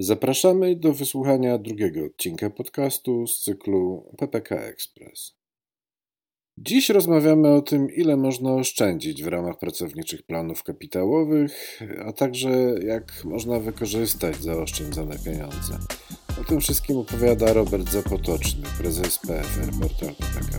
Zapraszamy do wysłuchania drugiego odcinka podcastu z cyklu PPK Express. Dziś rozmawiamy o tym, ile można oszczędzić w ramach pracowniczych planów kapitałowych, a także jak można wykorzystać zaoszczędzone pieniądze. O tym wszystkim opowiada Robert Zapotoczny, prezes PFR Portal PPK.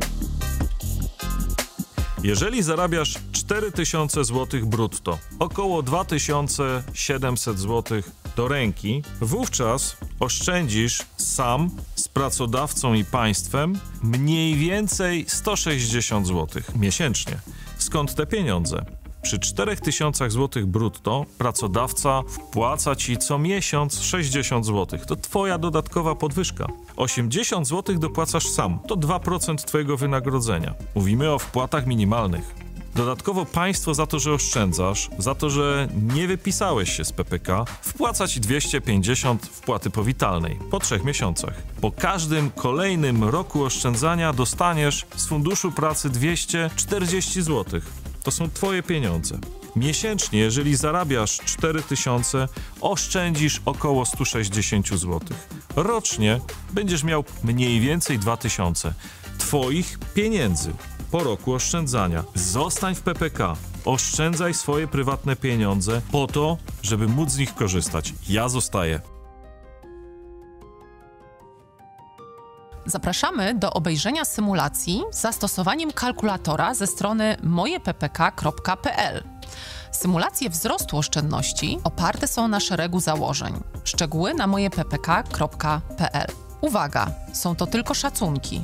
Jeżeli zarabiasz 4000 zł brutto, około 2700 zł do ręki, wówczas oszczędzisz sam z pracodawcą i państwem mniej więcej 160 zł miesięcznie. Skąd te pieniądze? Przy 4000 zł brutto pracodawca wpłaca ci co miesiąc 60 zł. To twoja dodatkowa podwyżka. 80 zł dopłacasz sam. To 2% twojego wynagrodzenia. Mówimy o wpłatach minimalnych. Dodatkowo państwo za to, że oszczędzasz, za to, że nie wypisałeś się z PPK, wpłaca ci 250 wpłaty powitalnej po trzech miesiącach. Po każdym kolejnym roku oszczędzania dostaniesz z funduszu pracy 240 zł. To są twoje pieniądze. Miesięcznie, jeżeli zarabiasz 4000, oszczędzisz około 160 zł. Rocznie będziesz miał mniej więcej 2000 twoich pieniędzy po roku oszczędzania. Zostań w PPK. Oszczędzaj swoje prywatne pieniądze po to, żeby móc z nich korzystać. Ja zostaję. Zapraszamy do obejrzenia symulacji z zastosowaniem kalkulatora ze strony mojeppk.pl. Symulacje wzrostu oszczędności oparte są na szeregu założeń. Szczegóły na mojeppk.pl. Uwaga, są to tylko szacunki.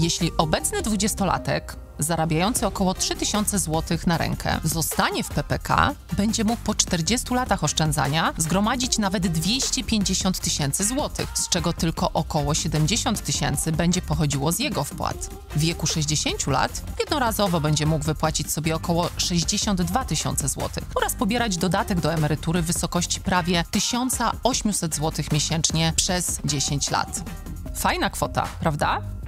Jeśli obecny dwudziestolatek zarabiający około 3000 zł na rękę zostanie w PPK, będzie mógł po 40 latach oszczędzania zgromadzić nawet 250 tysięcy złotych, z czego tylko około 70 tysięcy będzie pochodziło z jego wpłat. W wieku 60 lat jednorazowo będzie mógł wypłacić sobie około 62 tysiące złotych oraz pobierać dodatek do emerytury w wysokości prawie 1800 zł miesięcznie przez 10 lat. Fajna kwota, prawda?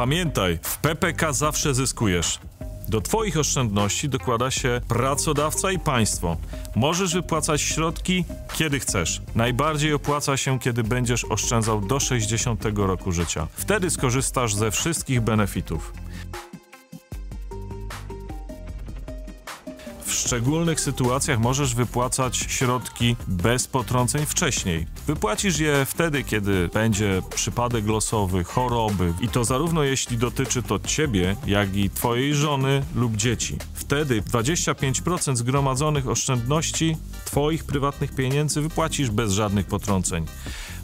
Pamiętaj, w PPK zawsze zyskujesz. Do Twoich oszczędności dokłada się pracodawca i państwo. Możesz wypłacać środki kiedy chcesz. Najbardziej opłaca się, kiedy będziesz oszczędzał do 60 roku życia. Wtedy skorzystasz ze wszystkich benefitów. Szczególnych sytuacjach możesz wypłacać środki bez potrąceń wcześniej. Wypłacisz je wtedy, kiedy będzie przypadek losowy, choroby i to zarówno jeśli dotyczy to ciebie, jak i twojej żony lub dzieci. Wtedy 25% zgromadzonych oszczędności twoich prywatnych pieniędzy wypłacisz bez żadnych potrąceń.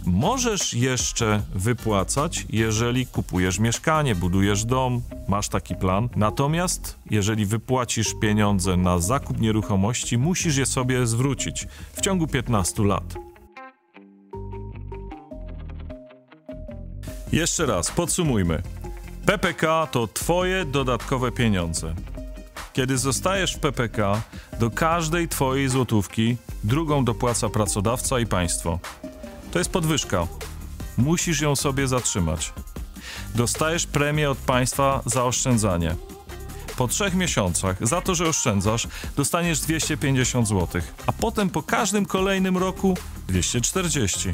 Możesz jeszcze wypłacać, jeżeli kupujesz mieszkanie, budujesz dom, masz taki plan. Natomiast jeżeli wypłacisz pieniądze na zakup nieruchomości, musisz je sobie zwrócić w ciągu 15 lat. Jeszcze raz, podsumujmy. PPK to Twoje dodatkowe pieniądze. Kiedy zostajesz w PPK, do każdej Twojej złotówki drugą dopłaca pracodawca i państwo. To jest podwyżka. Musisz ją sobie zatrzymać. Dostajesz premię od państwa za oszczędzanie. Po trzech miesiącach, za to, że oszczędzasz, dostaniesz 250 zł, a potem po każdym kolejnym roku 240.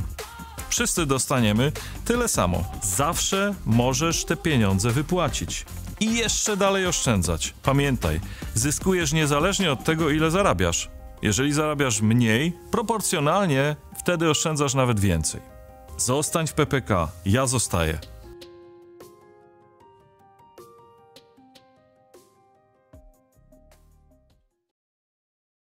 Wszyscy dostaniemy tyle samo. Zawsze możesz te pieniądze wypłacić i jeszcze dalej oszczędzać. Pamiętaj, zyskujesz niezależnie od tego, ile zarabiasz. Jeżeli zarabiasz mniej, proporcjonalnie wtedy oszczędzasz nawet więcej. Zostań w PPK, ja zostaję.